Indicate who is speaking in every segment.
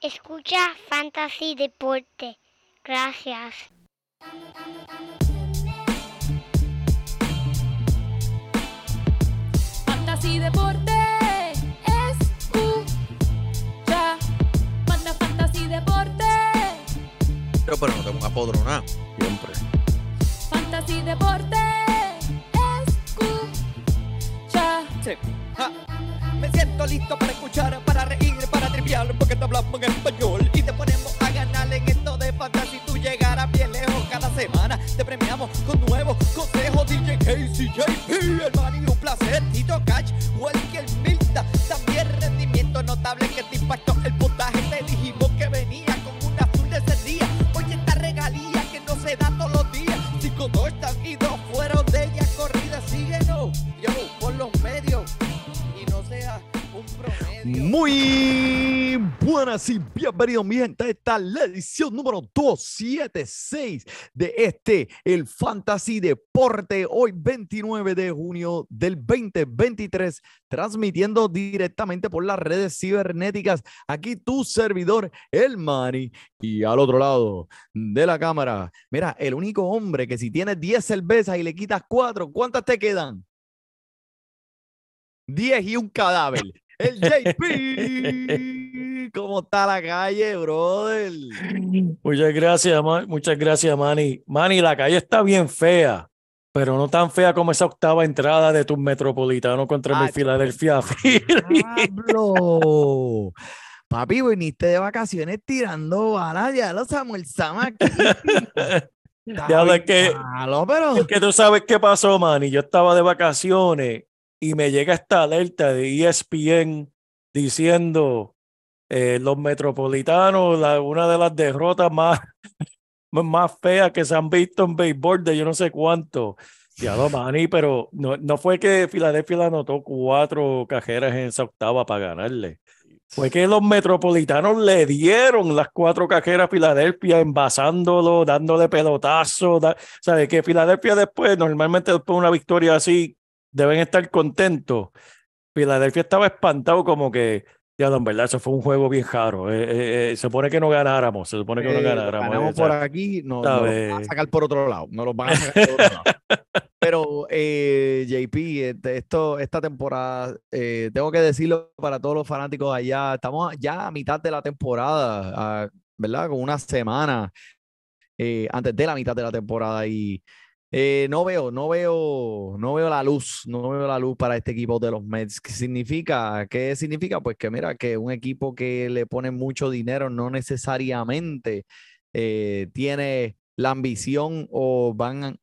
Speaker 1: Escucha Fantasy Deporte. Gracias.
Speaker 2: Fantasy Deporte. Escucha. Manda Fantasy Deporte.
Speaker 3: Pero, pero no tengo un apodronado.
Speaker 4: Siempre.
Speaker 2: Fantasy Deporte. Escucha.
Speaker 5: Sí. Ja. Me siento listo para escuchar, para reír, para triviar, porque te hablamos en español y te ponemos a ganar en esto de fantasy. Tú llegarás bien lejos cada semana. Te premiamos con nuevos consejos. DJ Casey, JP, hermano, y un placer. Tito Catch, Walker Milta.
Speaker 4: Muy buenas y bienvenidos, mi gente. Esta es la edición número 276 de este, el Fantasy Deporte, hoy 29 de junio del 2023, transmitiendo directamente por las redes cibernéticas. Aquí tu servidor, el Mani, y al otro lado de la cámara, mira, el único hombre que si tienes 10 cervezas y le quitas 4, ¿cuántas te quedan? 10 y un cadáver. El JP. ¿Cómo está la calle, brother?
Speaker 6: Muchas gracias, muchas gracias, Manny. Manny, la calle está bien fea, pero no tan fea como esa octava entrada de tu metropolitano contra mi
Speaker 4: Ah,
Speaker 6: Philadelphia Phillies.
Speaker 4: ¡Diablo! Papi, viniste de vacaciones tirando balas, ya los almorzamos aquí. Está
Speaker 6: Diablo, es que-
Speaker 4: malo, pero
Speaker 6: Es que tú sabes qué pasó, Manny. Yo estaba de vacaciones y me llega esta alerta de ESPN diciendo eh, los metropolitanos, una de las derrotas más, más feas que se han visto en béisbol de yo no sé cuánto. Ya lo, Manny, pero no, no fue que Filadelfia anotó cuatro cajeras en esa octava para ganarle. Fue que los metropolitanos le dieron las cuatro cajeras a Filadelfia, envasándolo, dándole pelotazo. da- ¿Sabe? Que Filadelfia después, normalmente después de una victoria así, deben estar contentos. Filadelfia estaba espantado como que, ya, en verdad, eso fue un juego bien raro. eh, eh, eh, se supone que no ganáramos, se supone que no
Speaker 4: eh,
Speaker 6: ganáramos.
Speaker 4: ganamos por aquí, no, no los van a sacar por otro lado, no los van a sacar por otro lado. Pero, eh, JP, este, esto, esta temporada, eh, tengo que decirlo para todos los fanáticos allá, estamos ya a mitad de la temporada, ¿verdad? Con una semana eh, antes de la mitad de la temporada y eh, no veo, no veo, no veo la luz, no veo la luz para este equipo de los Mets. ¿Qué significa? ¿Qué significa? Pues que mira, que un equipo que le pone mucho dinero no necesariamente eh, tiene la ambición o van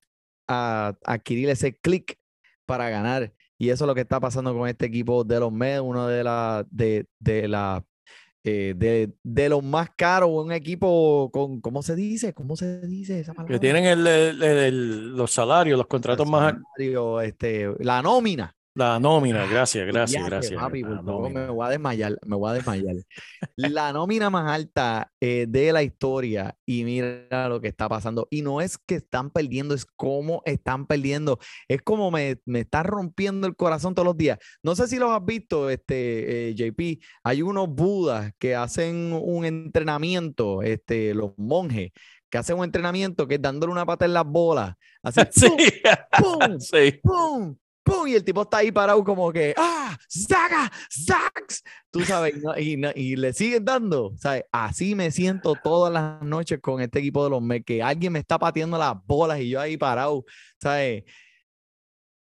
Speaker 4: a adquirir ese clic para ganar. Y eso es lo que está pasando con este equipo de los Mets, uno de la, de, de la, eh, de, de los más caros, un equipo con, ¿cómo se dice? ¿Cómo se dice esa palabra?
Speaker 6: Que tienen el- el- el- los salarios, los contratos más, al-
Speaker 4: salario, este, la nómina.
Speaker 6: La nómina, gracias, gracias,
Speaker 4: Viaje,
Speaker 6: gracias.
Speaker 4: papi, me voy a desmayar, me voy a desmayar. La nómina más alta eh, de la historia y mira lo que está pasando. Y no es que están perdiendo, es cómo están perdiendo. Es como me, me está rompiendo el corazón todos los días. No sé si los has visto, este, eh, JP. Hay unos budas que hacen un entrenamiento, este, los monjes, que hacen un entrenamiento que es dándole una pata en las bolas. Así,
Speaker 6: Sí,
Speaker 4: ¡pum!
Speaker 6: sí.
Speaker 4: ¡pum! ¡Pum! Y el tipo está ahí parado como que, ¡ah! ¡Saca! ¡Sax! Tú sabes, y, no- y le siguen dando, ¿sabes? Así me siento todas las noches con este equipo de los Mets, que alguien me está pateando las bolas y yo ahí parado, ¿sabes?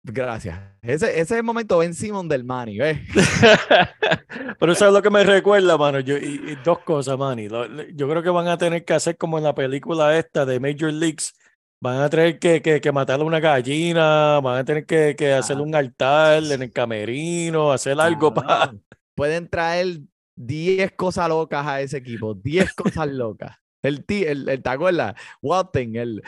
Speaker 4: Gracias. Ese, ese es el momento Ben Simon del Manny, ¿ves?
Speaker 6: Pero eso es lo que me recuerda, mano. Yo, y, y dos cosas, Manny. Yo creo que van a tener que hacer como en la película esta de Major Leagues. Van a tener que, que, que matar a una gallina, van a tener que, que hacer
Speaker 4: Ah.
Speaker 6: un altar en el camerino, hacer algo para...
Speaker 4: Pueden traer 10 cosas locas a ese equipo, 10 cosas locas. El, el, el, ¿te acuerdas? El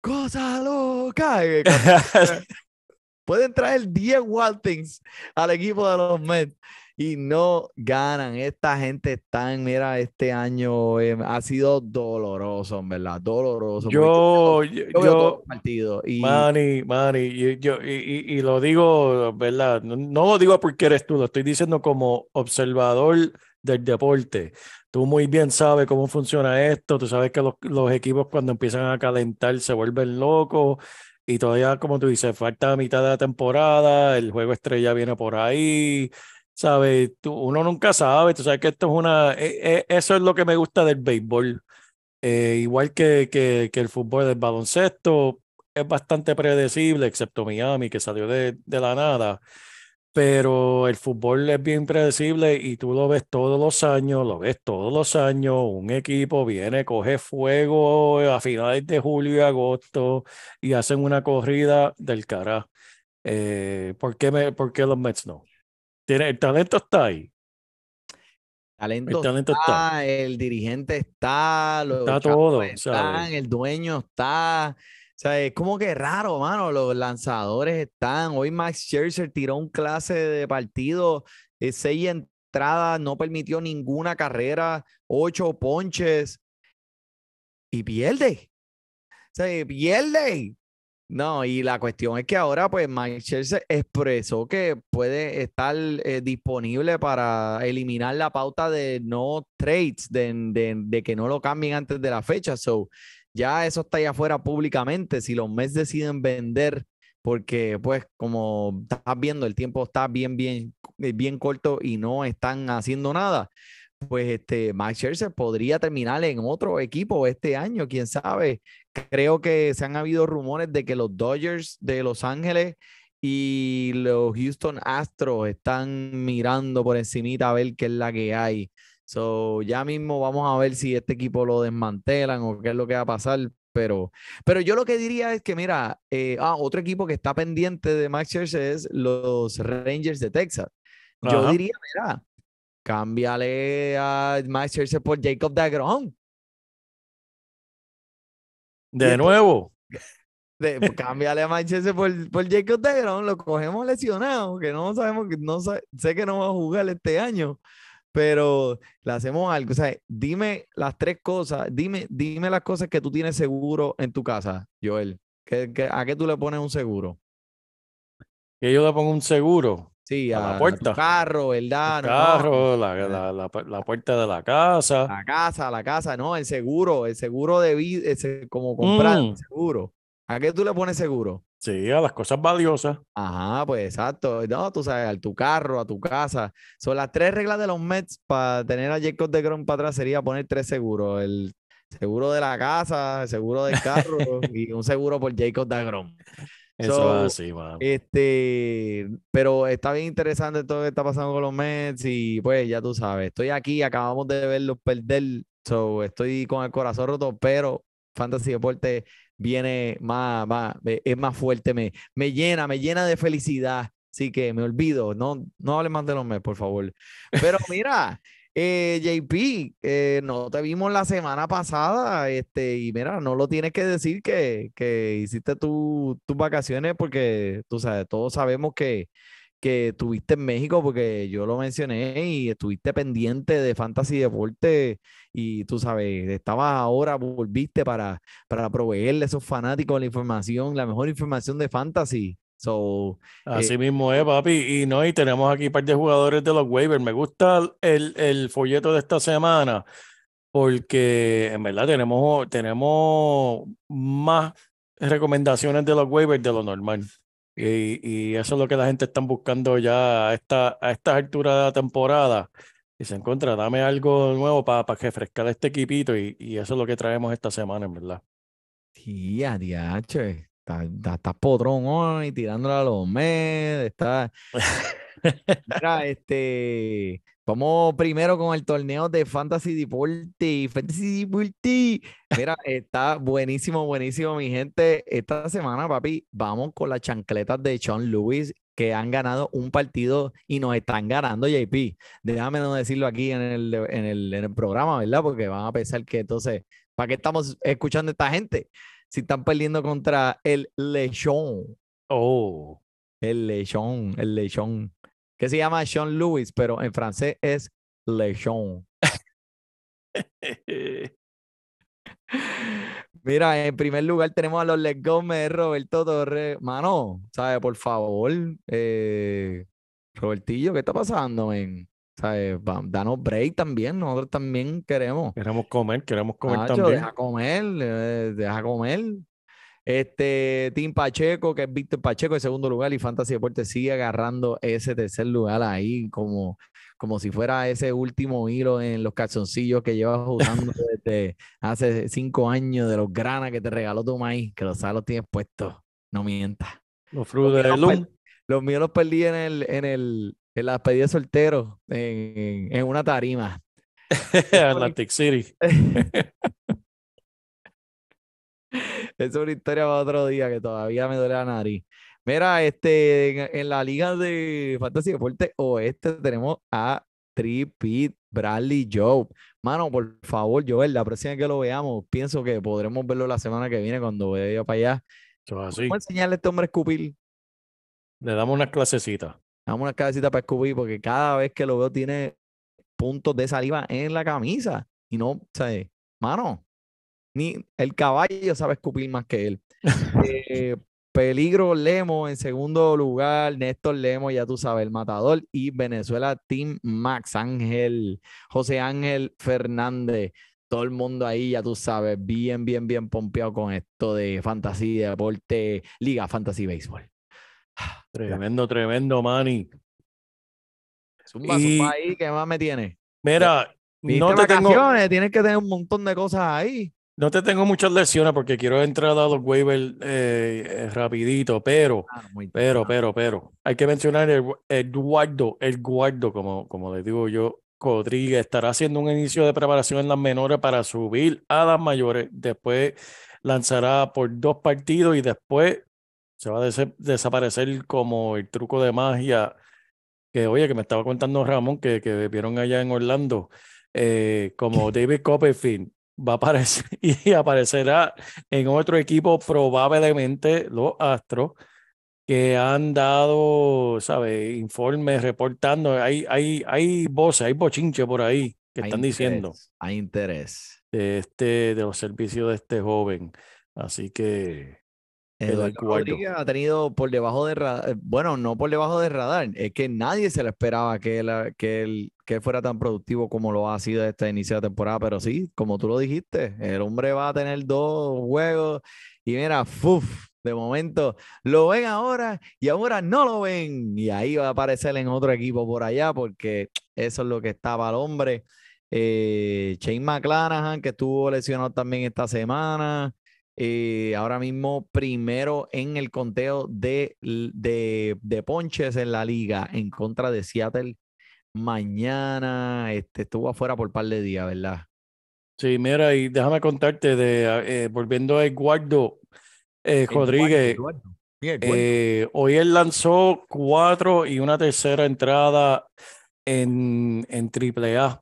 Speaker 4: cosa loca. eh, Pueden traer 10 Waltons al equipo de los Mets y no ganan. Esta gente está en, mira, este año eh, ha sido doloroso, en verdad, doloroso.
Speaker 6: Yo,
Speaker 4: yo,
Speaker 6: yo, yo-
Speaker 4: los partidos y
Speaker 6: Manny, Manny, yo, y, y- y lo digo, ¿verdad? No, no lo digo porque eres tú, lo estoy diciendo como observador del deporte. Tú muy bien sabes cómo funciona esto, tú sabes que los, los equipos cuando empiezan a calentar se vuelven locos y todavía, como tú dices, falta mitad de la temporada, el juego estrella viene por ahí, ¿sabes? Tú, uno nunca sabe, tú sabes que esto es una, e- e- eso es lo que me gusta del béisbol. Eh, igual que, que, que el fútbol del baloncesto, es bastante predecible, excepto Miami, que salió de, de la nada. Pero el fútbol es bien predecible y tú lo ves todos los años, lo ves todos los años. Un equipo viene, coge fuego a finales de julio y agosto y hacen una corrida del cara. Eh, ¿por qué, me- por qué los Mets no? Tiene, el talento está ahí.
Speaker 4: Talento,
Speaker 6: El talento está.
Speaker 4: está, el dirigente está, los
Speaker 6: Está todo,
Speaker 4: están,
Speaker 6: ¿sabes?
Speaker 4: el dueño está. O sea, es como que raro, mano. Los lanzadores están. Hoy Max Scherzer tiró un clase de partido, eh, seis entradas, no permitió ninguna carrera, ocho ponches y pierde. O sea, pierde. No, y la cuestión es que ahora, pues, Mike Scherzer expresó que puede estar eh, disponible para eliminar la pauta de no trades, de, de- de que no lo cambien antes de la fecha. So, ya eso está allá afuera públicamente. Si los Mets deciden vender, porque, pues, como estás viendo, el tiempo está bien, bien, bien corto y no están haciendo nada. Pues este, Max Scherzer podría terminar en otro equipo este año, quién sabe. Creo que se han habido rumores de que los Dodgers de Los Ángeles y los Houston Astros están mirando por encimita a ver qué es la que hay. So, ya mismo vamos a ver si este equipo lo desmantelan o qué es lo que va a pasar. Pero, pero yo lo que diría es que, mira, eh, ah, otro equipo que está pendiente de Max Scherzer es los Rangers de Texas. Yo
Speaker 6: Ajá.
Speaker 4: diría, mira, cámbiale a Max Scherzer por Jacob DeGrom.
Speaker 6: De nuevo,
Speaker 4: De, pues, cámbiale a Manchester por, por Jacob DeGrom, lo cogemos lesionado, que no sabemos que no sé que no va a jugar este año, pero le hacemos algo. O sea, dime las tres cosas, dime, dime las cosas que tú tienes seguro en tu casa, Joel. ¿Qué- qué- a qué tú le pones un seguro?
Speaker 6: que yo le pongo un seguro.
Speaker 4: Sí,
Speaker 6: A la
Speaker 4: a, tu carro, ¿verdad?
Speaker 6: El
Speaker 4: Ah, No,
Speaker 6: carro, la, la, la, la puerta de la casa.
Speaker 4: La casa, la casa, no, el seguro, el seguro de vida, como comprar
Speaker 6: Mm.
Speaker 4: el seguro. ¿A qué tú le pones seguro?
Speaker 6: Sí, a las cosas valiosas.
Speaker 4: Ajá, pues exacto. No, tú sabes, a tu carro, a tu casa. Son las tres reglas de los Mets para tener a Jacob de Grom para atrás sería poner tres seguros. El seguro de la casa, el seguro del carro y un seguro por Jacob de Grom.
Speaker 6: Eso
Speaker 4: So,
Speaker 6: así.
Speaker 4: Este, pero está bien interesante todo lo que está pasando con los Mets y pues ya tú sabes, estoy aquí, acabamos de verlos perder, so, estoy con el corazón roto, pero Fantasy Deporte viene más, más, eh, es más fuerte, me, me llena, me llena de felicidad, así que me olvido, no, no hables más de los Mets, por favor. Pero mira, eh, JP, eh, no te vimos la semana pasada, este, y mira, no lo tienes que decir que, que hiciste tu- tus vacaciones porque tú sabes, todos sabemos que, que estuviste en México porque yo lo mencioné y estuviste pendiente de Fantasy Deporte y tú sabes, estabas ahora, volviste para, para proveerle a esos fanáticos la información, la mejor información de Fantasy. So,
Speaker 6: Así mismo es, papi. Y no, y tenemos aquí un par de jugadores de los waivers. Me gusta el, el folleto de esta semana porque en verdad tenemos, tenemos más recomendaciones de los waivers de lo normal. Y, y eso es lo que la gente está buscando ya a, esta, a estas alturas de la temporada. Y se encuentra, dame algo nuevo para refrescar este equipito y, y eso es lo que traemos esta semana, en verdad.
Speaker 4: tía, diache, estás está, estás podrón hoy, tirándole a los Mets, está... Mira, este, vamos primero con el torneo de Fantasy Deporte. Fantasy Deporte. Mira, está buenísimo, buenísimo, mi gente. Esta semana, papi, vamos con las chancletas de Sean Lewis que han ganado un partido y nos están ganando, JP. Déjame no decirlo aquí en el, en el, en el programa, ¿verdad? Porque van a pensar que entonces, ¿para qué estamos escuchando a esta gente? Si están perdiendo contra el Lechón.
Speaker 6: Oh,
Speaker 4: El lechón, el lechón. Que se llama Sean Lewis, pero en francés es lechón. Mira, en primer lugar tenemos a los Let's de Roberto Torres. Mano, ¿sabe? Por favor, eh, Robertillo, ¿qué está pasando, men? Danos break también, nosotros también queremos.
Speaker 6: Queremos comer, queremos comer
Speaker 4: Nacho,
Speaker 6: también.
Speaker 4: deja comer, eh, deja comer. Este, Team Pacheco, que es Víctor Pacheco en segundo lugar, y Fantasy Deportes sigue agarrando ese tercer lugar ahí, como, como si fuera ese último hilo en los calzoncillos que llevas usando desde hace cinco años de los granas que te regaló tu maíz, que los los tienes puestos. No mientas.
Speaker 6: Los frutos
Speaker 4: míos
Speaker 6: de
Speaker 4: los
Speaker 6: Loom.
Speaker 4: Los míos los perdí en el, en el, en la de soltero, en, en una tarima.
Speaker 6: Atlantic City.
Speaker 4: Es una historia para otro día que todavía me duele la nariz. Mira, este, en, en la liga de Fantasy Deporte Oeste tenemos a Tripit Bradley Joe. Mano, por favor, Joel, la próxima vez que lo veamos, pienso que podremos verlo la semana que viene cuando vaya para allá.
Speaker 6: Así.
Speaker 4: Vamos a enseñarle a este hombre a escupir.
Speaker 6: Le damos unas clasecitas.
Speaker 4: Damos una cabecita para escupir porque cada vez que lo veo tiene puntos de saliva en la camisa. Y no, ¿sabes? Mano, ni el caballo sabe escupir más que él. Eh, Peligro Lemo en segundo lugar, Néstor Lemo, ya tú sabes, el matador. Y Venezuela Team Max Ángel, José Ángel Fernández. Todo el mundo ahí, ya tú sabes, bien, bien, bien pompeado con esto de fantasía, deporte, Liga Fantasy Béisbol.
Speaker 6: Tremendo, tremendo, Manny.
Speaker 4: Zumba,
Speaker 6: Y-
Speaker 4: zumba ahí, ¿qué más me tiene?
Speaker 6: Mira, no te, tengo,
Speaker 4: tienes que tener un montón de cosas ahí.
Speaker 6: no te tengo muchas lecciones porque quiero entrar a los waivers eh, eh, rapidito, pero,
Speaker 4: Ah,
Speaker 6: pero, pero, pero, hay que mencionar el Eduardo, el guardo, como, como le digo yo, Rodríguez estará haciendo un inicio de preparación en las menores para subir a las mayores. Después lanzará por dos partidos y después se va a dese- desaparecer como el truco de magia que, oye, que me estaba contando Ramón, que, que vieron allá en Orlando, eh, como David Copperfield va a aparecer y aparecerá en otro equipo, probablemente los Astros, que han dado, ¿sabes? Informes reportando. Hay, hay, hay voces, hay bochinche por ahí que
Speaker 4: Hay
Speaker 6: están diciendo
Speaker 4: interés, Hay interés.
Speaker 6: de, este, de los servicios de este joven. Así que
Speaker 4: Eduardo. Rodríguez ha tenido por debajo de radar, bueno, no por debajo de radar, es que nadie se le esperaba que él, que él, que él fuera tan productivo como lo ha sido este inicio de temporada, pero sí, como tú lo dijiste, el hombre va a tener dos juegos y mira, ¡fuf! de momento lo ven ahora y ahora no lo ven y ahí va a aparecer en otro equipo por allá porque eso es lo que estaba el hombre. Eh, Shane McClanahan, que estuvo lesionado también esta semana. Eh, ahora mismo primero en el conteo de, de, de ponches en la liga en contra de Seattle. Mañana este, estuvo afuera por un par de días, ¿verdad?
Speaker 6: Sí, mira, y déjame contarte de, ah, eh, volviendo a Eduardo eh, Rodríguez,
Speaker 4: Eduardo. Sí, Eduardo.
Speaker 6: eh, hoy él lanzó cuatro y una tercera entrada en, en AAA.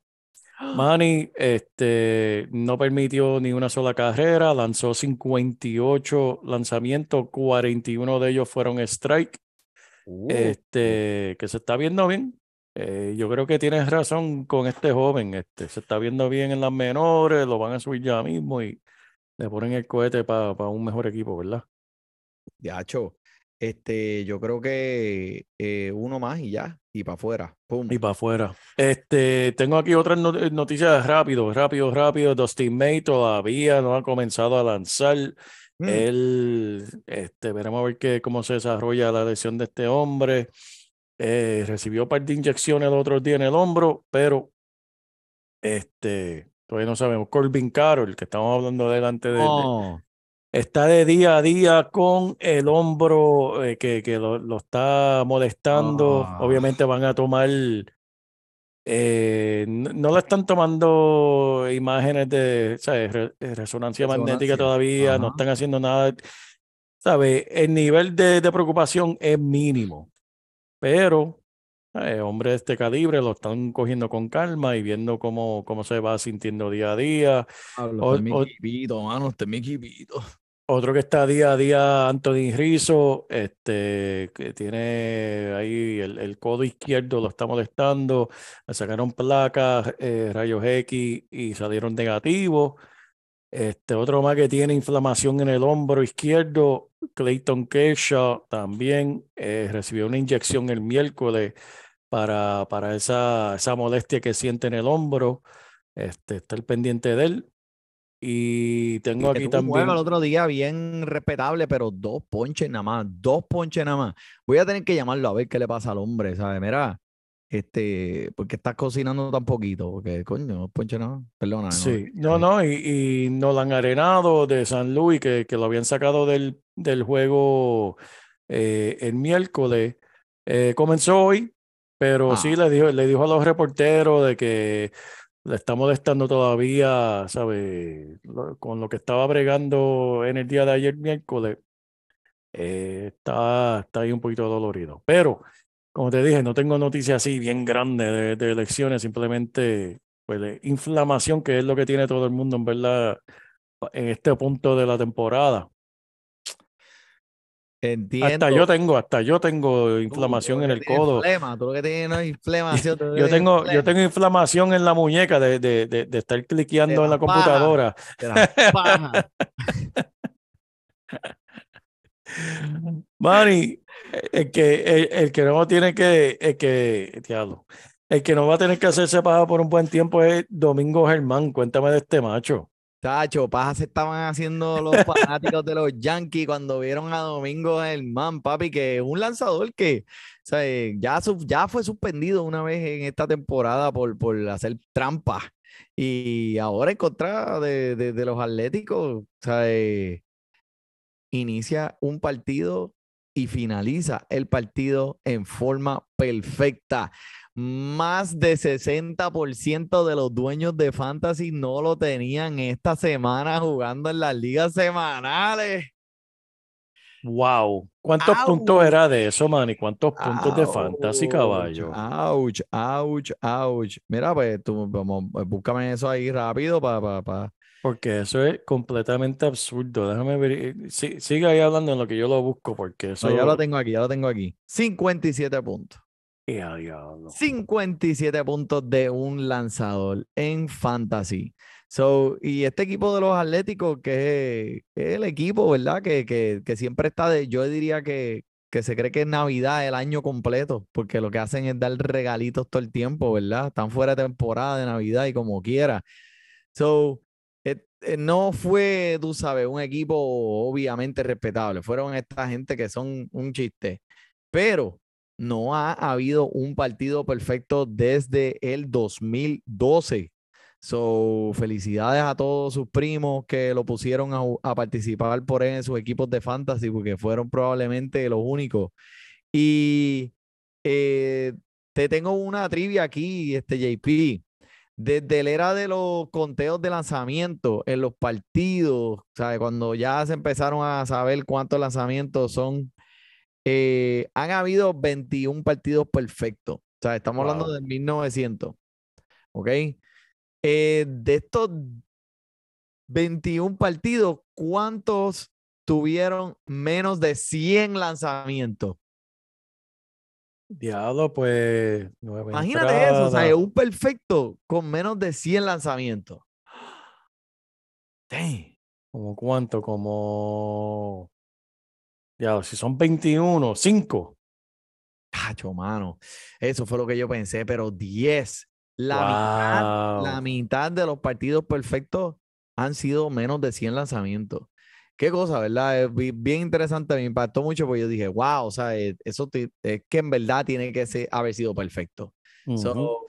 Speaker 6: Manny este, no permitió ni una sola carrera, lanzó 58 lanzamientos, 41 de ellos fueron strike,
Speaker 4: Uh,
Speaker 6: este, que se está viendo bien. Eh, yo creo que tienes razón con este joven, este, se está viendo bien en las menores, lo van a subir ya mismo y le ponen el cohete para un mejor equipo, ¿verdad?
Speaker 4: Yacho, este, yo creo que eh, uno más y ya, y para afuera.
Speaker 6: Y para afuera. Este, tengo aquí otras eh, noticias rápido, rápido, rápido. Dustin May todavía no ha comenzado a lanzar.
Speaker 4: Mm.
Speaker 6: Él, este, veremos a ver qué, cómo se desarrolla la lesión de este hombre. Eh, recibió un par de inyecciones el otro día en el hombro, pero este, todavía no sabemos. Corbin Carroll, que estamos hablando delante de,
Speaker 4: No.
Speaker 6: Está de día a día con el hombro eh, que, que lo, lo está molestando.
Speaker 4: Ah.
Speaker 6: Obviamente van a tomar, eh, no, no le están tomando imágenes de ¿sabes? Re- eh, resonancia magnética todavía, no están haciendo nada. ¿Sabe? El nivel de, de preocupación es mínimo, pero eh, hombre de este calibre lo están cogiendo con calma y viendo cómo, cómo se va sintiendo día a día.
Speaker 4: Pablo,
Speaker 6: O-
Speaker 4: este es mi
Speaker 6: o-
Speaker 4: mano, este es mi equipito.
Speaker 6: Otro que está día a día, Anthony Rizzo, este, que tiene ahí el, codo izquierdo, lo está molestando. Le sacaron placas, eh, rayos X y salieron negativos. Este, otro más que tiene inflamación en el hombro izquierdo, Clayton Kershaw, también eh, recibió una inyección el miércoles para, para esa, esa molestia que siente en el hombro. Este, estar pendiente de él. Y tengo
Speaker 4: Que
Speaker 6: aquí
Speaker 4: tuvo un juego
Speaker 6: también.
Speaker 4: el otro día bien respetable, pero dos ponches nada más, dos ponches nada más. Voy a tener que llamarlo a ver qué le pasa al hombre, ¿sabes? Mira, este, porque estás cocinando tan poquito, porque coño, dos ponches nada más. Perdona.
Speaker 6: Sí, no, no, y, y Nolan Arenado de San Luis, que, que lo habían sacado del, del juego eh, el miércoles, eh, comenzó hoy, pero sí
Speaker 4: Ah.
Speaker 6: le dijo, le dijo a los reporteros de que le está molestando todavía, ¿sabe? Lo- Con lo que estaba bregando en el día de ayer, miércoles, eh, está, está ahí un poquito dolorido. Pero, como te dije, no tengo noticias así bien grandes de, elecciones, simplemente pues, inflamación, que es lo que tiene todo el mundo, en verdad, en este punto de la temporada.
Speaker 4: Entiendo.
Speaker 6: Hasta yo tengo, hasta yo tengo inflamación
Speaker 4: tú
Speaker 6: en el codo.
Speaker 4: Flema, tú lo que tienes no es inflamación. tú
Speaker 6: Yo tengo, yo tengo inflamación en la muñeca de, de, de, de estar cliqueando en
Speaker 4: la paja.
Speaker 6: computadora.
Speaker 4: Te la
Speaker 6: el que, el, el que no tiene que, el que, diablo, el que no va a tener que hacerse paja por un buen tiempo es Domingo Germán. Cuéntame de este macho.
Speaker 4: Tacho, paja se estaban haciendo los fanáticos de los Yankees cuando vieron a Domingo Germán, papi, que un lanzador que o eh, ya, ya fue suspendido una vez en esta temporada por, por hacer trampa. Y ahora en contra de, de- los Atléticos, o eh, inicia un partido y finaliza el partido en forma perfecta. Más de 60% de los dueños de Fantasy no lo tenían esta semana jugando en las ligas semanales.
Speaker 6: Wow. ¿Cuántos puntos era de eso, Manny? ¿Cuántos puntos de fantasy, caballo?
Speaker 4: Ouch, ouch, ouch. Mira, pues tú, vamos, búscame eso ahí rápido para... Pa, pa.
Speaker 6: Porque eso es completamente absurdo. Déjame ver. eh, sí- sigue ahí hablando en lo que yo lo busco, porque eso.
Speaker 4: No, ya lo tengo aquí, ya lo tengo aquí. 57 puntos.
Speaker 6: ¡Eh, a diablo!
Speaker 4: 57 puntos de un lanzador en fantasy. So, y este equipo de los Atléticos, que es, que es el equipo, ¿verdad? Que, que, que siempre está de, yo diría que, que se cree que es Navidad el año completo, porque lo que hacen es dar regalitos todo el tiempo, ¿verdad? Están fuera de temporada de Navidad y como quiera. So, eh, eh, no fue, tú sabes, un equipo obviamente respetable. Fueron esta gente que son un chiste. Pero no ha habido un partido perfecto desde el 2012. So, felicidades a todos sus primos que lo pusieron a, participar por él en sus equipos de fantasy, porque fueron probablemente los únicos. Y eh, te tengo una trivia aquí, este JP. Desde la era de los conteos de lanzamiento en los partidos. Cuando ya se empezaron a saber cuántos lanzamientos son eh, han habido 21 partidos perfectos. O sea, estamos hablando
Speaker 6: Wow.
Speaker 4: de 1900. ¿Ok? Eh, de estos 21 partidos, ¿cuántos tuvieron menos de 100 lanzamientos?
Speaker 6: Diablo, pues.
Speaker 4: Imagínate eso, o sea, un perfecto con menos de 100 lanzamientos. Dang.
Speaker 6: ¿Como cuánto? Como. Ya, si son 21, 5.
Speaker 4: Cacho, mano. Eso fue lo que yo pensé, pero 10. La mitad, la
Speaker 6: Wow.
Speaker 4: mitad de los partidos perfectos han sido menos de 100 lanzamientos. Qué cosa, ¿verdad? Es bi- bien interesante, me impactó mucho porque yo dije, wow, o sea, eh, eso ti- es que en verdad tiene que ser, haber sido perfecto.
Speaker 6: Ujú.
Speaker 4: So,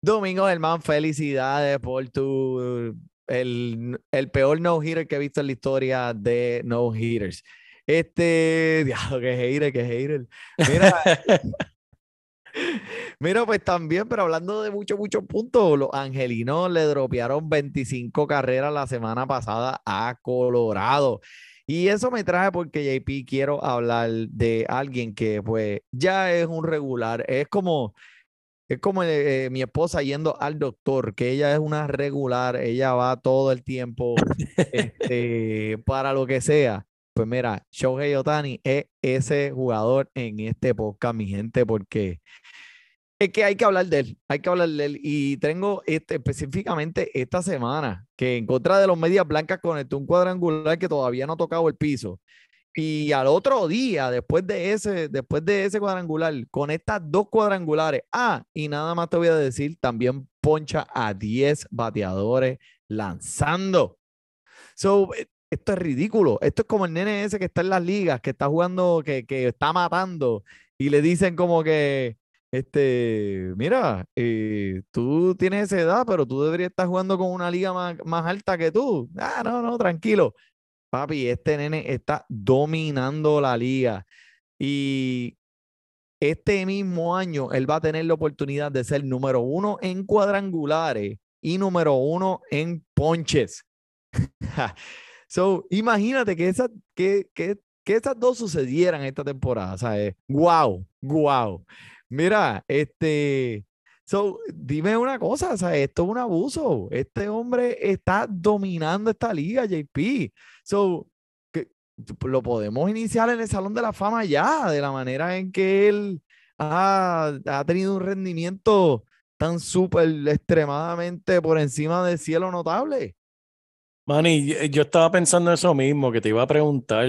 Speaker 4: Domingo Germán, felicidades por tu el, el peor no-hitter que he visto en la historia de no-hitters. Este, diablo, que hater, que hater. Mira, mira, pues también, pero hablando de muchos, muchos puntos, los angelinos le dropearon 25 carreras la semana pasada a Colorado. Y eso me trae porque, JP, quiero hablar de alguien que, pues, ya es un regular. Es como, es como eh, mi esposa yendo al doctor, que ella es una regular, ella va todo el tiempo este, para lo que sea. Pues mira, Shohei Otani es ese jugador en este podcast, mi gente, porque es que hay que hablar de él, hay que hablar de él. Y tengo este, específicamente esta semana, que en contra de los medias blancas conectó un cuadrangular que todavía no ha tocado el piso. Y al otro día, después de ese, después de ese cuadrangular, con estas dos cuadrangulares, ah, y nada más te voy a decir, también poncha a 10 bateadores lanzando. So, eh, esto es ridículo. Esto es como el nene ese que está en las ligas, que está jugando, que, que está matando, y le dicen como que, este, mira, eh, tú tienes esa edad, pero tú deberías estar jugando con una liga más, más alta que tú. Ah, no, no, tranquilo. Papi, este nene está dominando la liga. Y este mismo año él va a tener la oportunidad de ser número uno en cuadrangulares y número uno en ponches. so, imagínate que, esa, que, que, que estas dos sucedieran esta temporada. ¿sabes? Wow, wow. Mira, este, so, dime una cosa, sea, esto es un abuso. Este hombre está dominando esta liga, JP. So, que lo podemos iniciar en el Salón de la Fama ya, de la manera en que él ha, ha tenido un rendimiento tan súper extremadamente por encima del cielo notable.
Speaker 6: Manny, yo- yo estaba pensando eso mismo, que te iba a preguntar,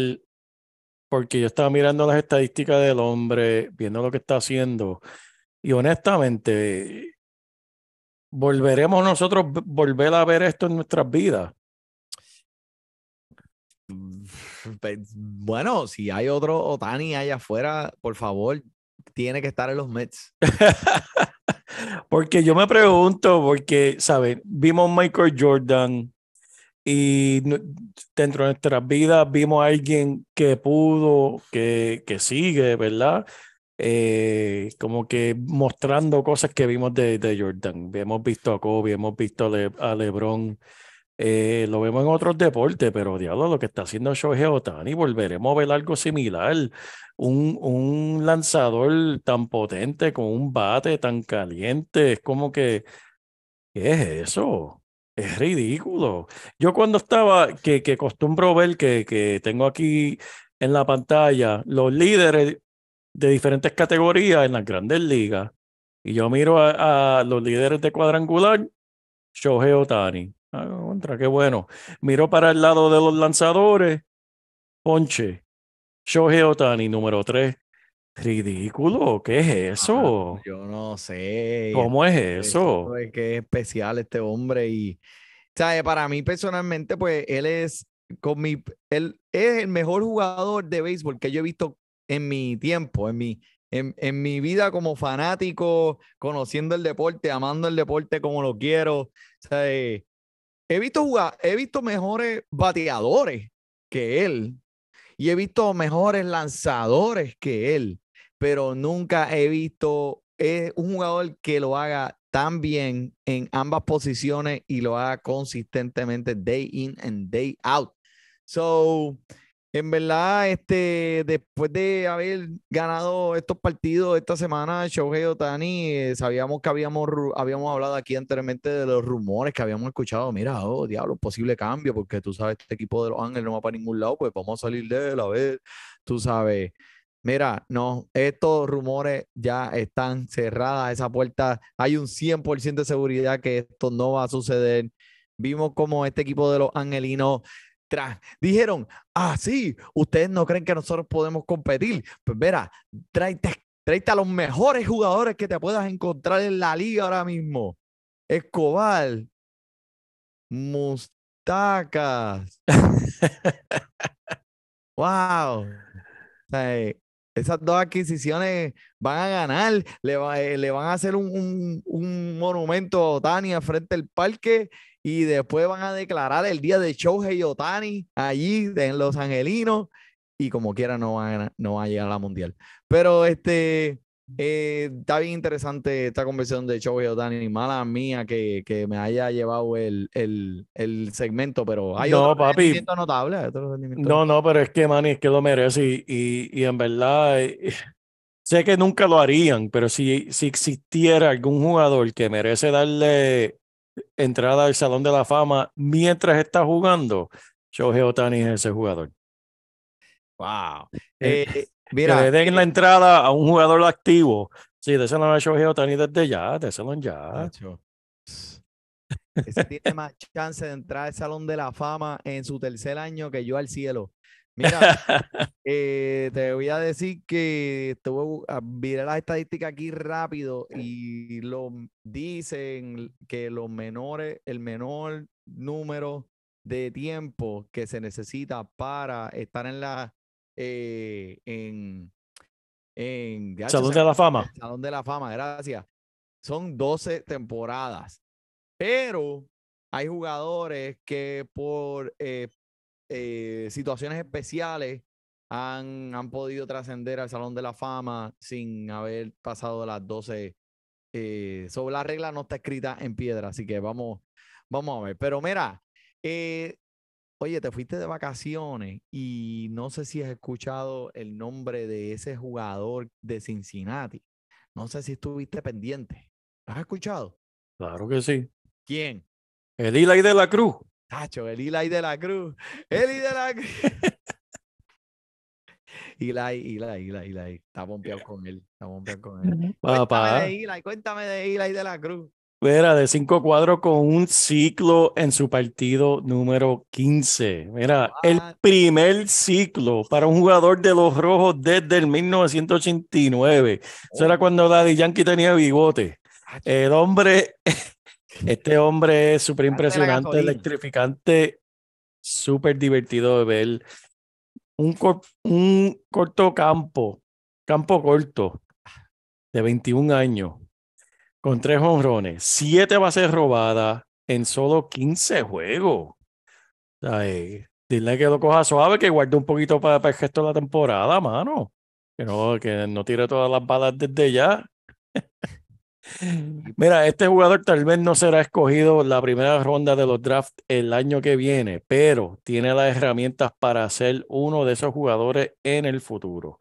Speaker 6: porque yo estaba mirando las estadísticas del hombre, viendo lo que está haciendo, y honestamente, ¿volveremos nosotros volver a ver esto en nuestras vidas?
Speaker 4: Pe- Bueno, si hay otro Otani allá afuera, por favor, tiene que estar en los Mets.
Speaker 6: Porque yo me pregunto, porque, ¿sabes? Vimos Michael Jordan y dentro de nuestras vidas vimos a alguien que pudo, que, que sigue, ¿verdad? Eh, como que mostrando cosas que vimos de, de Jordan. Hemos visto a Kobe, hemos visto a, Le- a LeBron, eh, lo vemos en otros deportes, pero diablo, lo que está haciendo Shohei Ohtani, volveremos a ver algo similar. Un, un lanzador tan potente con un bate tan caliente, es como que, ¿qué es eso? Es ridículo. Yo cuando estaba, que, que acostumbro ver que, que tengo aquí en la pantalla los líderes de diferentes categorías en las grandes ligas, y yo miro a, a los líderes de cuadrangular, Shohei Ohtani. Ah, contra, qué bueno. Miro para el lado de los lanzadores, Ponche, Shohei Ohtani, número 3. Ridículo, ¿qué es eso?
Speaker 4: Yo no sé.
Speaker 6: ¿Cómo es
Speaker 4: eso
Speaker 6: eso?
Speaker 4: es que es especial este hombre y, ¿sabes? Para mí personalmente, pues él es, con mi, él es el mejor jugador de béisbol que yo he visto en mi tiempo, en mi, en, en mi vida como fanático, conociendo el deporte, amando el deporte como lo quiero. ¿sabes? He visto jugar, he visto mejores bateadores que él y he visto mejores lanzadores que él, pero nunca he visto eh, un jugador que lo haga tan bien en ambas posiciones y lo haga consistentemente day in and day out. So, en verdad, este, después de haber ganado estos partidos esta semana, Shohei Otani, eh, sabíamos que habíamos, habíamos hablado aquí anteriormente de los rumores que habíamos escuchado. Mira, oh, diablo, posible cambio, porque tú sabes, este equipo de Los Ángeles no va para ningún lado, pues vamos a salir de él, a ver, tú sabes. Mira, no, estos rumores ya están cerradas, esa puerta, hay un 100% de seguridad que esto no va a suceder. Vimos como este equipo de los angelinos dijeron, ah, sí, ustedes no creen que nosotros podemos competir. Pues mira, tráete, tráete a los mejores jugadores que te puedas encontrar en la liga ahora mismo. Escobar, Mustacas. wow. Esas dos adquisiciones van a ganar, le, eh, van a hacer un, monumento a Otani al frente del parque y después van a declarar el día de Shohei Otani allí en Los Angelinos y como quiera no van a, no llegar a la mundial. Pero este eh, está bien interesante esta conversación de Shohei Otani. Mala mía que, que me haya llevado el, el, el segmento, pero hay
Speaker 6: No,
Speaker 4: otro
Speaker 6: papi.
Speaker 4: notable. otro
Speaker 6: No, no, pero es que, Manny, es que lo merece y, y, y en verdad eh, sé que nunca lo harían, pero si, si existiera algún jugador que merece darle entrada al Salón de la Fama mientras está jugando, Shohei Ohtani es ese jugador.
Speaker 4: Wow.
Speaker 6: Eh,
Speaker 4: Eh,
Speaker 6: que
Speaker 4: mira,
Speaker 6: le den la entrada a un jugador activo. Sí, déselo a Shohei Ohtani desde ya, déselo ya.
Speaker 4: Nacho, Ese tiene más chance de entrar al Salón de la Fama en su tercer año que yo al cielo. Mira, eh, te voy a decir que estuve, ah, miré las estadísticas aquí rápido y lo dicen que los menores, el menor número de tiempo que se necesita para estar en la eh, en, en ya, se
Speaker 6: de la Fama.
Speaker 4: Salón de la Fama, gracias. Son 12 temporadas. Pero hay jugadores que por eh, eh, situaciones especiales han, han podido trascender al Salón de la Fama sin haber pasado las 12. eh, sobre la regla no está escrita en piedra, así que vamos, vamos a ver. Pero mira, eh, oye, te fuiste de vacaciones y no sé si has escuchado el nombre de ese jugador de Cincinnati. No sé si estuviste pendiente. ¿Lo has escuchado?
Speaker 6: Claro que sí.
Speaker 4: ¿Quién?
Speaker 6: El Eli de la Cruz.
Speaker 4: Tacho, el Eli de la Cruz. Eli de la Cruz. Eli, Eli, Eli, Eli. Está pompeado con él. Está pompeado con él. Cuéntame
Speaker 6: Papá.
Speaker 4: de Eli, cuéntame de Eli de la Cruz.
Speaker 6: Mira, de cinco cuadros con un ciclo en su partido número 15. Mira, el primer ciclo para un jugador de los rojos desde el 1989. Eso era
Speaker 4: Oh,
Speaker 6: cuando Daddy Yankee tenía bigote. El hombre, este hombre es súper impresionante, electrificante, súper divertido de ver. Un, cor- un corto campo, campo corto, de 21 años, con tres honrones, siete bases robadas en solo 15 juegos. Ay, dile que lo coja suave, que guarde un poquito para, para el resto de la temporada, mano. Que no, que no tire todas las balas desde ya. Mira, este jugador tal vez no será escogido en la primera ronda de los drafts el año que viene, pero tiene las herramientas para ser uno de esos jugadores en el futuro.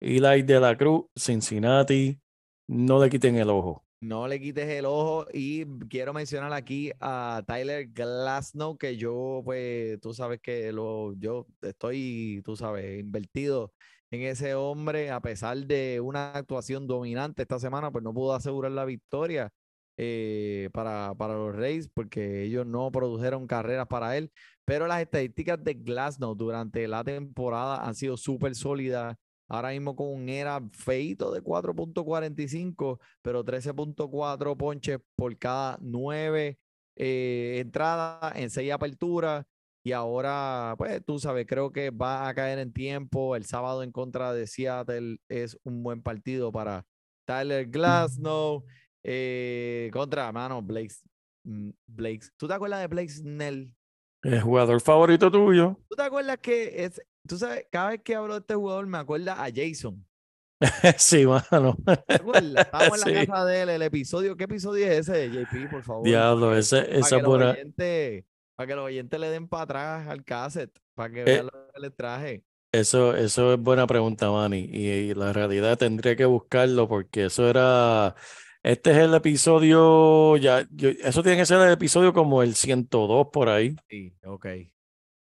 Speaker 6: Eli de la Cruz, Cincinnati, no le quiten el ojo.
Speaker 4: No le quites el ojo y quiero mencionar aquí a Tyler Glasnow, que yo, pues, tú sabes que lo, yo estoy, tú sabes, invertido en ese hombre, a pesar de una actuación dominante esta semana, pues no pudo asegurar la victoria eh, para, para los Rays, porque ellos no produjeron carreras para él, pero las estadísticas de Glasnow durante la temporada han sido súper sólidas. Ahora mismo con un era feito de 4.45, pero 13.4 ponches por cada nueve eh, entradas en seis aperturas. Y ahora, pues tú sabes, creo que va a caer en tiempo. El sábado en contra de Seattle es un buen partido para Tyler Glasnow. eh, contra, mano, Blake, mm, Blake. ¿Tú te acuerdas de Blake Snell?
Speaker 6: El jugador favorito tuyo.
Speaker 4: ¿Tú te acuerdas que es, tú sabes, cada vez que hablo de este jugador me acuerda a Jason?
Speaker 6: Sí, mano.
Speaker 4: ¿Te acuerdas? Estábamos en la casa de él, el episodio. ¿Qué episodio es ese, JP, por favor?
Speaker 6: Diablo, ese,
Speaker 4: para
Speaker 6: esa
Speaker 4: que
Speaker 6: es
Speaker 4: los
Speaker 6: buena.
Speaker 4: oyentes, para que los oyentes le den para atrás al cassette, para que
Speaker 6: Eh,
Speaker 4: vean lo que les traje.
Speaker 6: Eso, eso es buena pregunta, Manny. Y, y la realidad tendría que buscarlo porque eso era. Este es el episodio. Ya, yo- eso tiene que ser el episodio como el 102 por ahí,
Speaker 4: Sí, ok.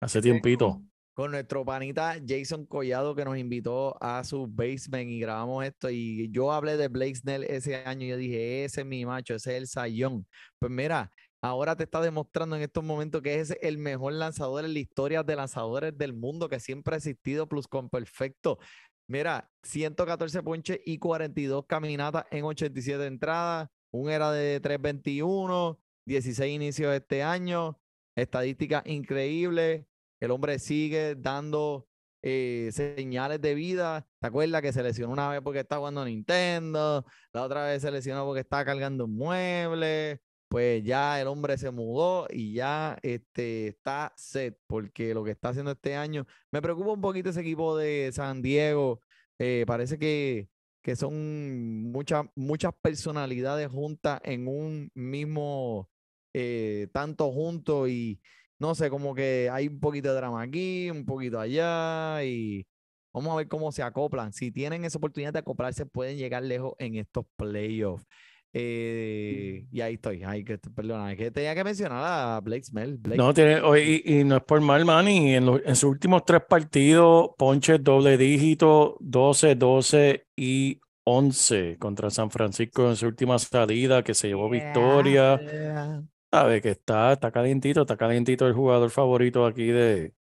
Speaker 6: hace
Speaker 4: Ese
Speaker 6: tiempito.
Speaker 4: Con, nuestro panita Jason Collado que nos invitó a su basement y grabamos esto. Y yo hablé de Blake Snell ese año y yo dije, ese es mi macho, ese es el sayón. Pues mira, ahora te está demostrando en estos momentos que es el mejor lanzador en la historia de lanzadores del mundo que siempre ha existido, plus con perfecto. Mira, 114 ponches y 42 caminatas en 87 entradas, un era de 321, 16 inicios este año, estadísticas increíbles. El hombre sigue dando eh, señales de vida. ¿Te acuerdas que se lesionó una vez porque está jugando Nintendo? La otra vez se lesionó porque está cargando un mueble. Pues ya el hombre se mudó y ya este, está set porque lo que está haciendo este año. Me preocupa un poquito ese equipo de San Diego. eh, parece que, que son muchas, muchas personalidades juntas en un mismo eh, tanto juntos y no sé, como que hay un poquito de drama aquí, un poquito allá y vamos a ver cómo se acoplan. Si tienen esa oportunidad de acoplarse, pueden llegar lejos en estos playoffs. Eh, y ahí estoy, ay, que, perdona, que tenía que mencionar a Blake. Blake
Speaker 6: No, tiene, y, y no es por mal, Manny. En, los- en sus últimos tres partidos, ponches doble dígito, 12, 12 y 11 contra San Francisco en su última salida, que se llevó victoria.
Speaker 4: Yeah.
Speaker 6: Sabe que está, está calientito, está calientito el jugador favorito aquí de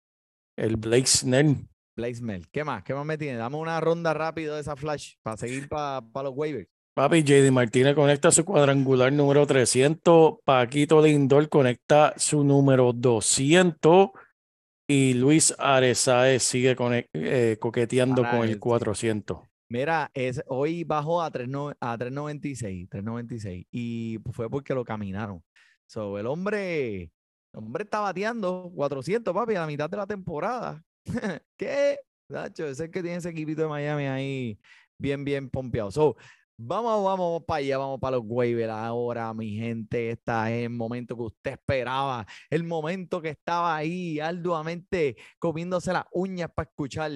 Speaker 6: el Blake Snell.
Speaker 4: Placement. ¿Qué más? ¿Qué más me tiene? Dame una ronda rápido de esa flash para seguir para los waivers.
Speaker 6: Papi, JD Martínez conecta su cuadrangular número 300. Paquito Lindor conecta su número 200. Y Luis Arezae sigue eh, coqueteando
Speaker 4: Para
Speaker 6: con el
Speaker 4: sí.
Speaker 6: 400.
Speaker 4: Mira, es, hoy bajó a 3.no- a 3.96, 3.96 y fue porque lo caminaron. So, el hombre, el hombre está bateando 400, papi, a la mitad de la temporada. ¿Qué? Nacho, ese es que tiene ese equipito de Miami ahí bien, bien pompeado. So, vamos, vamos para allá, vamos para los waivers ahora, mi gente. Este es el momento que usted esperaba, el momento que estaba ahí arduamente comiéndose las uñas para escuchar.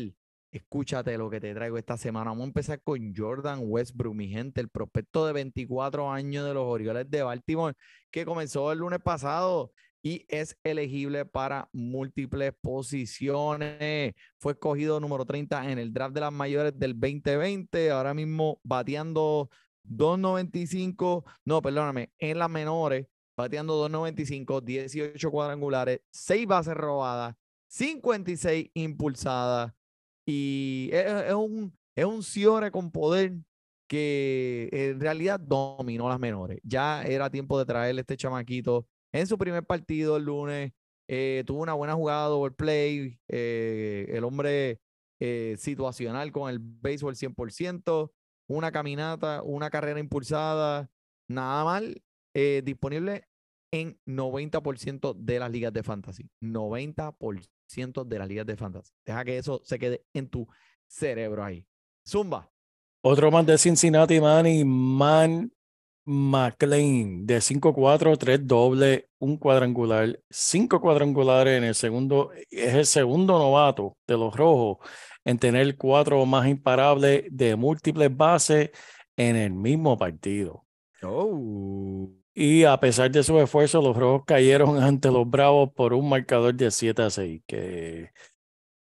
Speaker 4: Escúchate lo que te traigo esta semana. Vamos a empezar con Jordan Westbrook, mi gente, el prospecto de 24 años de los Orioles de Baltimore, que comenzó el lunes pasado y es elegible para múltiples posiciones. Fue escogido número 30 en el draft de las mayores del 2020, ahora mismo bateando 2.95, no, perdóname, en las menores, bateando 2.95, 18 cuadrangulares, 6 bases robadas, 56 impulsadas y es, es un, es un Ciore con poder que en realidad dominó las menores. Ya era tiempo de traerle este chamaquito en su primer partido el lunes. eh, tuvo una buena jugada double play. eh, el hombre eh, situacional con el béisbol 100%. Una caminata, una carrera impulsada. Nada mal. disponible en 90% de las ligas de fantasy. 90% de las ligas de fantasy. Deja que eso se quede en tu cerebro ahí. Zumba.
Speaker 6: Otro más de Cincinnati, Manny, Man McLean, de 5-4, 3 doble, un cuadrangular, cinco cuadrangulares en el segundo, es el segundo novato de los rojos en tener cuatro más imparables de múltiples bases en el mismo partido.
Speaker 4: Oh.
Speaker 6: Y a pesar de su esfuerzo, los rojos cayeron ante los bravos por un marcador de 7 a 6, que,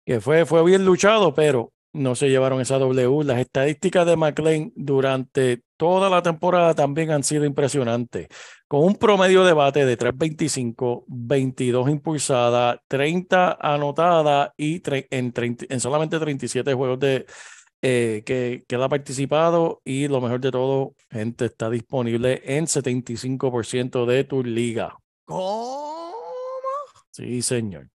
Speaker 6: que fue, fue bien luchado, pero no se llevaron esa W. Las estadísticas de McLean durante toda la temporada también han sido impresionantes, con un promedio de bate de 3.25, 22 impulsadas, 30 anotadas y en, 30 en solamente 37 juegos de, eh, que, que él ha participado y lo mejor de todo, gente, está disponible en 75% de tu liga.
Speaker 4: ¿Cómo?
Speaker 6: Sí, señor.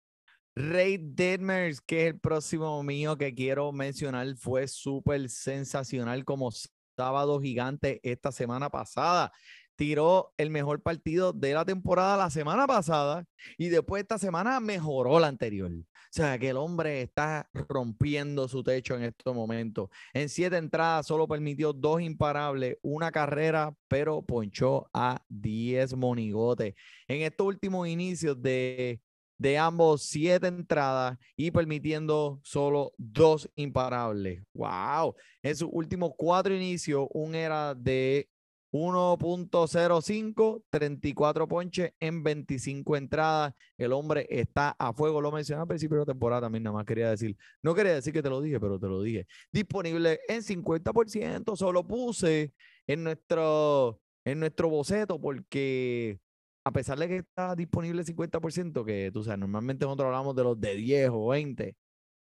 Speaker 4: Ray Detmers, que es el próximo mío que quiero mencionar, fue súper sensacional como sábado gigante esta semana pasada. Tiró el mejor partido de la temporada la semana pasada y después esta semana mejoró la anterior. O sea, que el hombre está rompiendo su techo en estos momentos. En siete entradas solo permitió dos imparables, una carrera, pero ponchó a 10 monigotes. En estos últimos inicios de de ambos siete entradas y permitiendo solo dos imparables. ¡Wow! En sus últimos cuatro inicios, un era de 1.05, 34 ponches en 25 entradas. El hombre está a fuego. Lo mencioné al principio de la temporada también, nada más quería decir. No quería decir que te lo dije, pero te lo dije. Disponible en 50%. Solo puse en nuestro, en nuestro boceto porque a pesar de que está disponible el 50%, que tú sabes, normalmente nosotros hablamos de los de 10 o 20,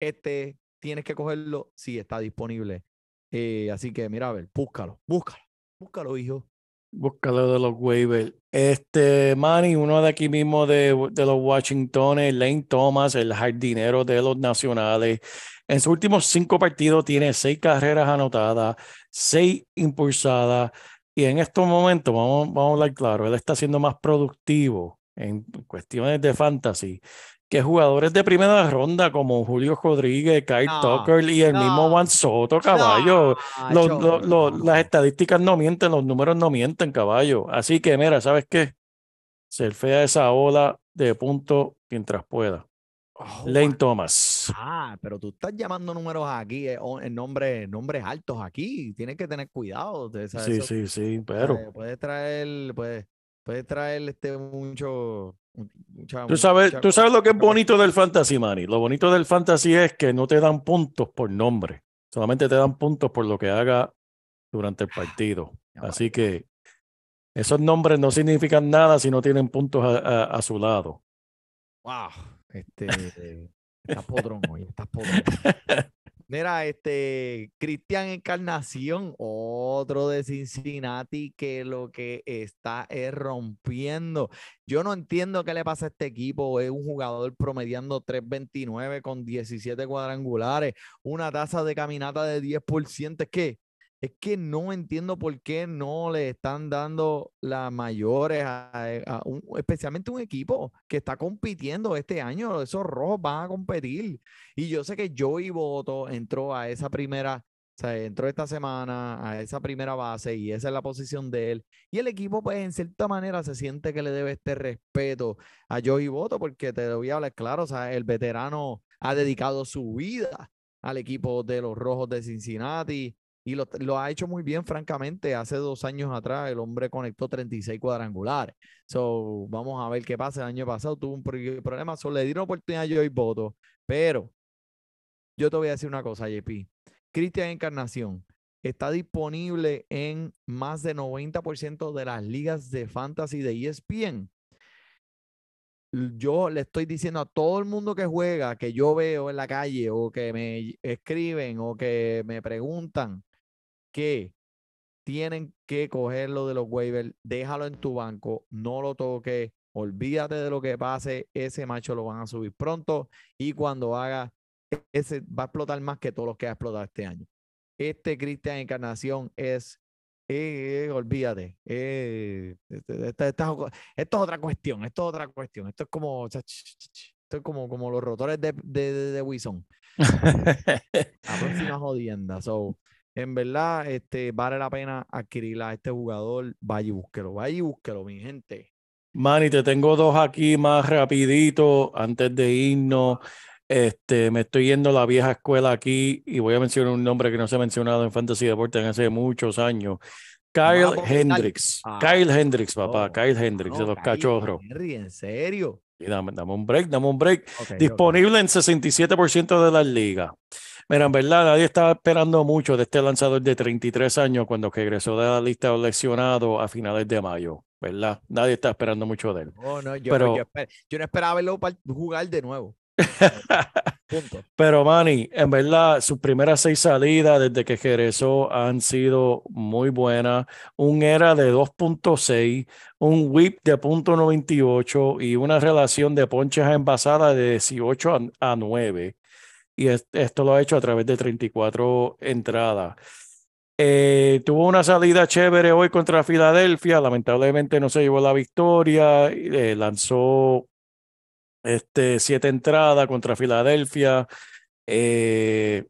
Speaker 4: este tienes que cogerlo si está disponible. Eh, así que mira, a ver, búscalo, búscalo, búscalo, hijo.
Speaker 6: Búscalo de los waivers. Este, Manny, uno de aquí mismo de, de los Washingtones, Lane Thomas, el jardinero de los Nacionales. En sus últimos cinco partidos tiene seis carreras anotadas, seis impulsadas. Y en estos momentos, vamos, vamos a hablar claro, él está siendo más productivo en cuestiones de fantasy que jugadores de primera ronda como Julio Rodríguez, Kyle
Speaker 4: No,
Speaker 6: Tucker y el mismo Juan Soto, caballo. Los-
Speaker 4: Nacho,
Speaker 6: los- los-
Speaker 4: no.
Speaker 6: las estadísticas no mienten, los números no mienten, caballo. Así que, mira, ¿sabes qué? Surfea esa ola de punto mientras pueda.
Speaker 4: Oh,
Speaker 6: Lane Thomas.
Speaker 4: Ah, pero tú estás llamando números aquí, eh, en nombre, nombres altos aquí. Tienes que tener cuidado. sea,
Speaker 6: Sí,
Speaker 4: eso-
Speaker 6: sí, sí, pero
Speaker 4: puedes traer, puedes, puedes traer este mucho, mu- mucha,
Speaker 6: tú sabes,
Speaker 4: mucha
Speaker 6: tú sabes lo que es bonito del fantasy, Manny. Lo bonito del fantasy es que no te dan puntos por nombre, solamente te dan puntos por lo que haga durante el partido. Así que esos nombres no significan nada si no tienen puntos a, a- a su lado.
Speaker 4: Wow. Este, Estás podrón hoy, estás podrón. Mira, este Cristian Encarnación, otro de Cincinnati que lo que está es rompiendo. Yo no entiendo qué le pasa a este equipo. Es un jugador promediando 3.29 con 17 cuadrangulares, una tasa de caminata de 10%. Es que es que no entiendo por qué no le están dando las mayores, un- especialmente un equipo que está compitiendo este año. Esos rojos van a competir. Y yo sé que Joey Boto entró a esa primera, o sea, entró esta semana a esa primera base y esa es la posición de él. Y el equipo, pues, en cierta manera se siente que le debe este respeto a Joey Boto, porque te voy a hablar claro, o sea, el veterano ha dedicado su vida al equipo de los Rojos de Cincinnati y lo, ha hecho muy bien, francamente. Hace dos años atrás el hombre conectó 36 cuadrangulares. So, vamos a ver qué pasa. El año pasado tuvo un pro- problema, so, le dieron oportunidad a Joey Boto, pero yo te voy a decir una cosa, JP. Cristian Encarnación está disponible en más de 90% de las ligas de fantasy de ESPN. Yo le estoy diciendo a todo el mundo que juega, que yo veo en la calle o que me escriben o que me preguntan que tienen que cogerlo de los waivers, déjalo en tu banco, no lo toques, olvídate de lo que pase, ese macho lo van a subir pronto y cuando haga, ese va a explotar más que todos los que ha explotado este año. Este Cristian Encarnación es, eh, eh, olvídate, eh, este- esta- esta es o- esto es otra cuestión, esto es otra cuestión, esto es como, esto es como, como los rotores de, de, de, de Wilson la próxima jodienda. So, en verdad, este, vale la pena adquirir a este jugador. Vaya y búsquelo, vaya y búsquelo, mi gente.
Speaker 6: Manny, te tengo dos aquí más rapidito antes de irnos. Este, me estoy yendo a la vieja escuela aquí y voy a mencionar un nombre que no se ha mencionado en Fantasy Deportes en hace muchos años. Kyle
Speaker 4: Vamos.
Speaker 6: Hendricks.
Speaker 4: Ah,
Speaker 6: Kyle Hendricks, papá. Kyle Hendricks de los
Speaker 4: Kyle
Speaker 6: cachorros.
Speaker 4: Henry, en serio.
Speaker 6: Y dame, dame un break, dame un break.
Speaker 4: Ok, ok.
Speaker 6: Disponible en 67% de las ligas. Mira, en verdad, nadie estaba esperando mucho de este lanzador de 33 años cuando regresó de la lista de lesionados a finales de mayo, ¿verdad? Nadie está esperando mucho de él.
Speaker 4: No, no, yo,
Speaker 6: pero-
Speaker 4: yo, esper- yo no esperaba verlo par- jugar de nuevo. Punto.
Speaker 6: Pero Manny, en verdad, sus primeras seis salidas desde que regresó han sido muy buenas. Un era de 2.6, un whip de .98 y una relación de ponches a envasada de 18 a, a 9. Y es- esto lo ha hecho a través de 34 entradas. Eh, tuvo una salida chévere hoy contra Filadelfia. Lamentablemente no se llevó la victoria. eh, lanzó este, siete entradas contra Filadelfia. eh,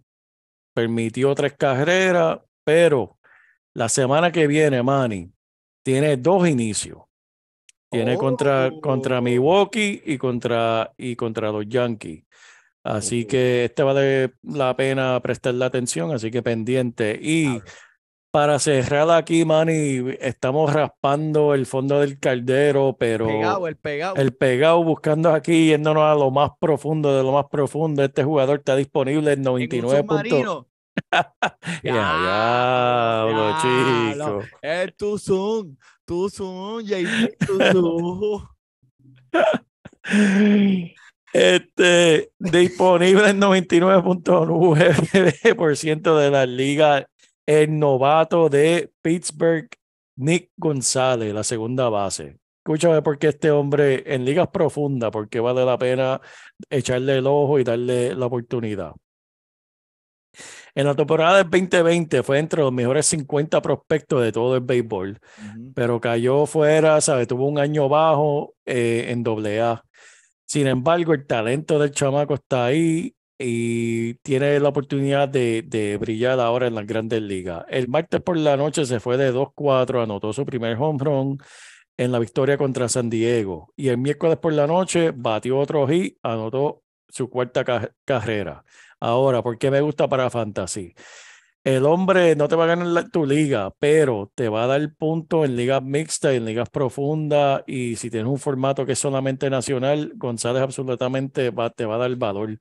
Speaker 6: permitió tres carreras, pero la semana que viene, Manny, tiene dos inicios. Tiene contra, contra
Speaker 4: Oh.
Speaker 6: Milwaukee y contra, y contra los Yankees. Así que este vale la pena prestarle atención, así que pendiente. Y para cerrar aquí, Manny, estamos raspando el fondo del caldero, pero
Speaker 4: Pegado, el pegado.
Speaker 6: el pegado buscando aquí, yéndonos a lo más profundo de lo más profundo. Este jugador está disponible en
Speaker 4: en un
Speaker 6: 99 puntos. Ya, diablo. chico.
Speaker 4: Es tu Zoom, tu Zoom, JP, tu Zoom.
Speaker 6: Este, disponible en 99.9% de la liga, el novato de Pittsburgh, Nick González, la segunda base. Escúchame porque este hombre en ligas profundas, porque vale la pena echarle el ojo y darle la oportunidad. En la temporada del 2020 fue entre los mejores 50 prospectos de todo el béisbol pero cayó fuera, ¿sabes? Tuvo un año bajo eh, en doble A. Sin embargo, el talento del chamaco está ahí y tiene la oportunidad de, brillar ahora en las grandes ligas. El martes por la noche se fue de 2-4, anotó su primer home run en la victoria contra San Diego. Y el miércoles por la noche batió otro hit, anotó su cuarta ca- carrera. Ahora, ¿por qué me gusta para Fantasy? El hombre no te va a ganar tu liga, pero te va a dar puntos en ligas mixtas en ligas profundas. Y si tienes un formato que es solamente nacional, González absolutamente te va a dar valor.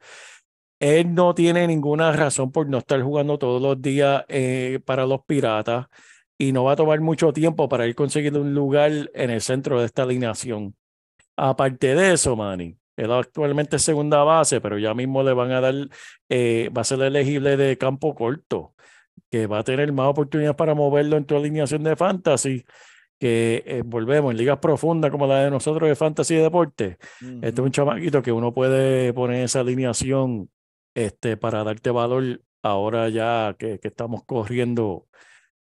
Speaker 6: Él no tiene ninguna razón por no estar jugando todos los días eh, para los Piratas y no va a tomar mucho tiempo para ir conseguir un lugar en el centro de esta alineación. Aparte de eso, Manny, Él actualmente es segunda base, pero ya mismo le van a dar, eh, va a ser elegible de campo corto, que va a tener más oportunidades para moverlo en tu alineación de fantasy, que eh, volvemos en ligas profundas como la de nosotros de fantasy y deporte. Este es un chamaquito que uno puede poner esa alineación este, para darte valor ahora ya que, que estamos corriendo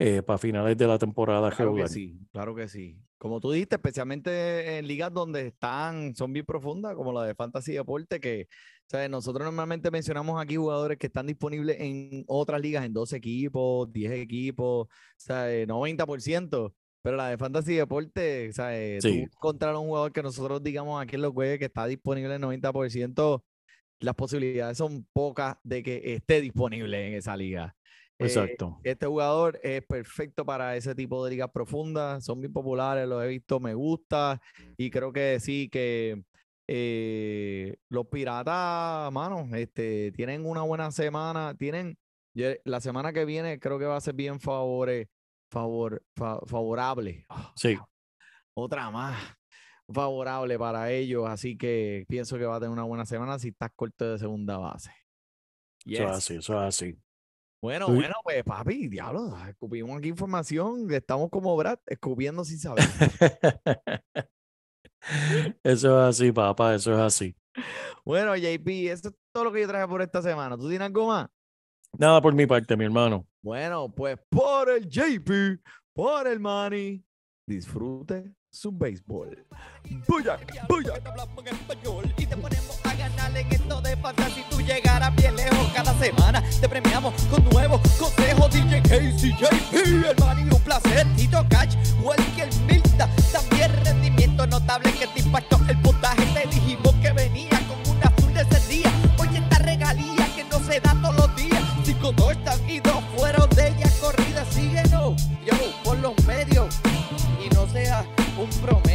Speaker 6: eh, para finales de la temporada
Speaker 4: Claro que sí, claro que sí. Como tú dijiste, especialmente en ligas donde están, son bien profundas, como la de Fantasy Deporte, que o sea, nosotros normalmente mencionamos aquí jugadores que están disponibles en otras ligas, en 12 equipos, 10 equipos, o sea, eh, 90%. Pero la de Fantasy Deporte, o sea, eh, tú
Speaker 6: Sí.
Speaker 4: encontrar un jugador que nosotros digamos aquí en los jueves que está disponible en 90%, las posibilidades son pocas de que esté disponible en esa liga. Eh,
Speaker 6: Exacto.
Speaker 4: este jugador es perfecto para ese tipo de ligas profundas, son bien populares, los he visto, me gusta y creo que sí que eh, los piratas, mano, este, tienen una buena semana, tienen la semana que viene creo que va a ser bien favore, favor, fa- favorable. Ah,
Speaker 6: Sí,
Speaker 4: otra más favorable para ellos, así que pienso que va a tener una buena semana si estás corto de segunda base.
Speaker 6: eso es
Speaker 4: Yes.
Speaker 6: así, eso es así.
Speaker 4: Bueno, bueno, pues papi, diablo, escupimos aquí información, estamos como Brad, escupiendo sin saber.
Speaker 6: Eso es así, papá, eso es así.
Speaker 4: bueno, JP, eso es todo lo que yo traje por esta semana. ¿Tú tienes algo más?
Speaker 6: Nada por mi parte, mi hermano.
Speaker 4: Bueno, pues por el JP, por el Manny, disfrute su béisbol
Speaker 5: final en esto de fantasía si tú llegaras bien lejos cada semana te premiamos con nuevos consejos. DJ Casey, el
Speaker 4: man y un placer. Tito Cash, el Milta también rendimiento notable que te impactó el puntaje. Te dijimos que venía con un azul de ese día. Oye esta regalía que no se da todos los días. Cinco dos y dos fueron de ella corrida síguenos yo por los medios. Y no seas un promedio.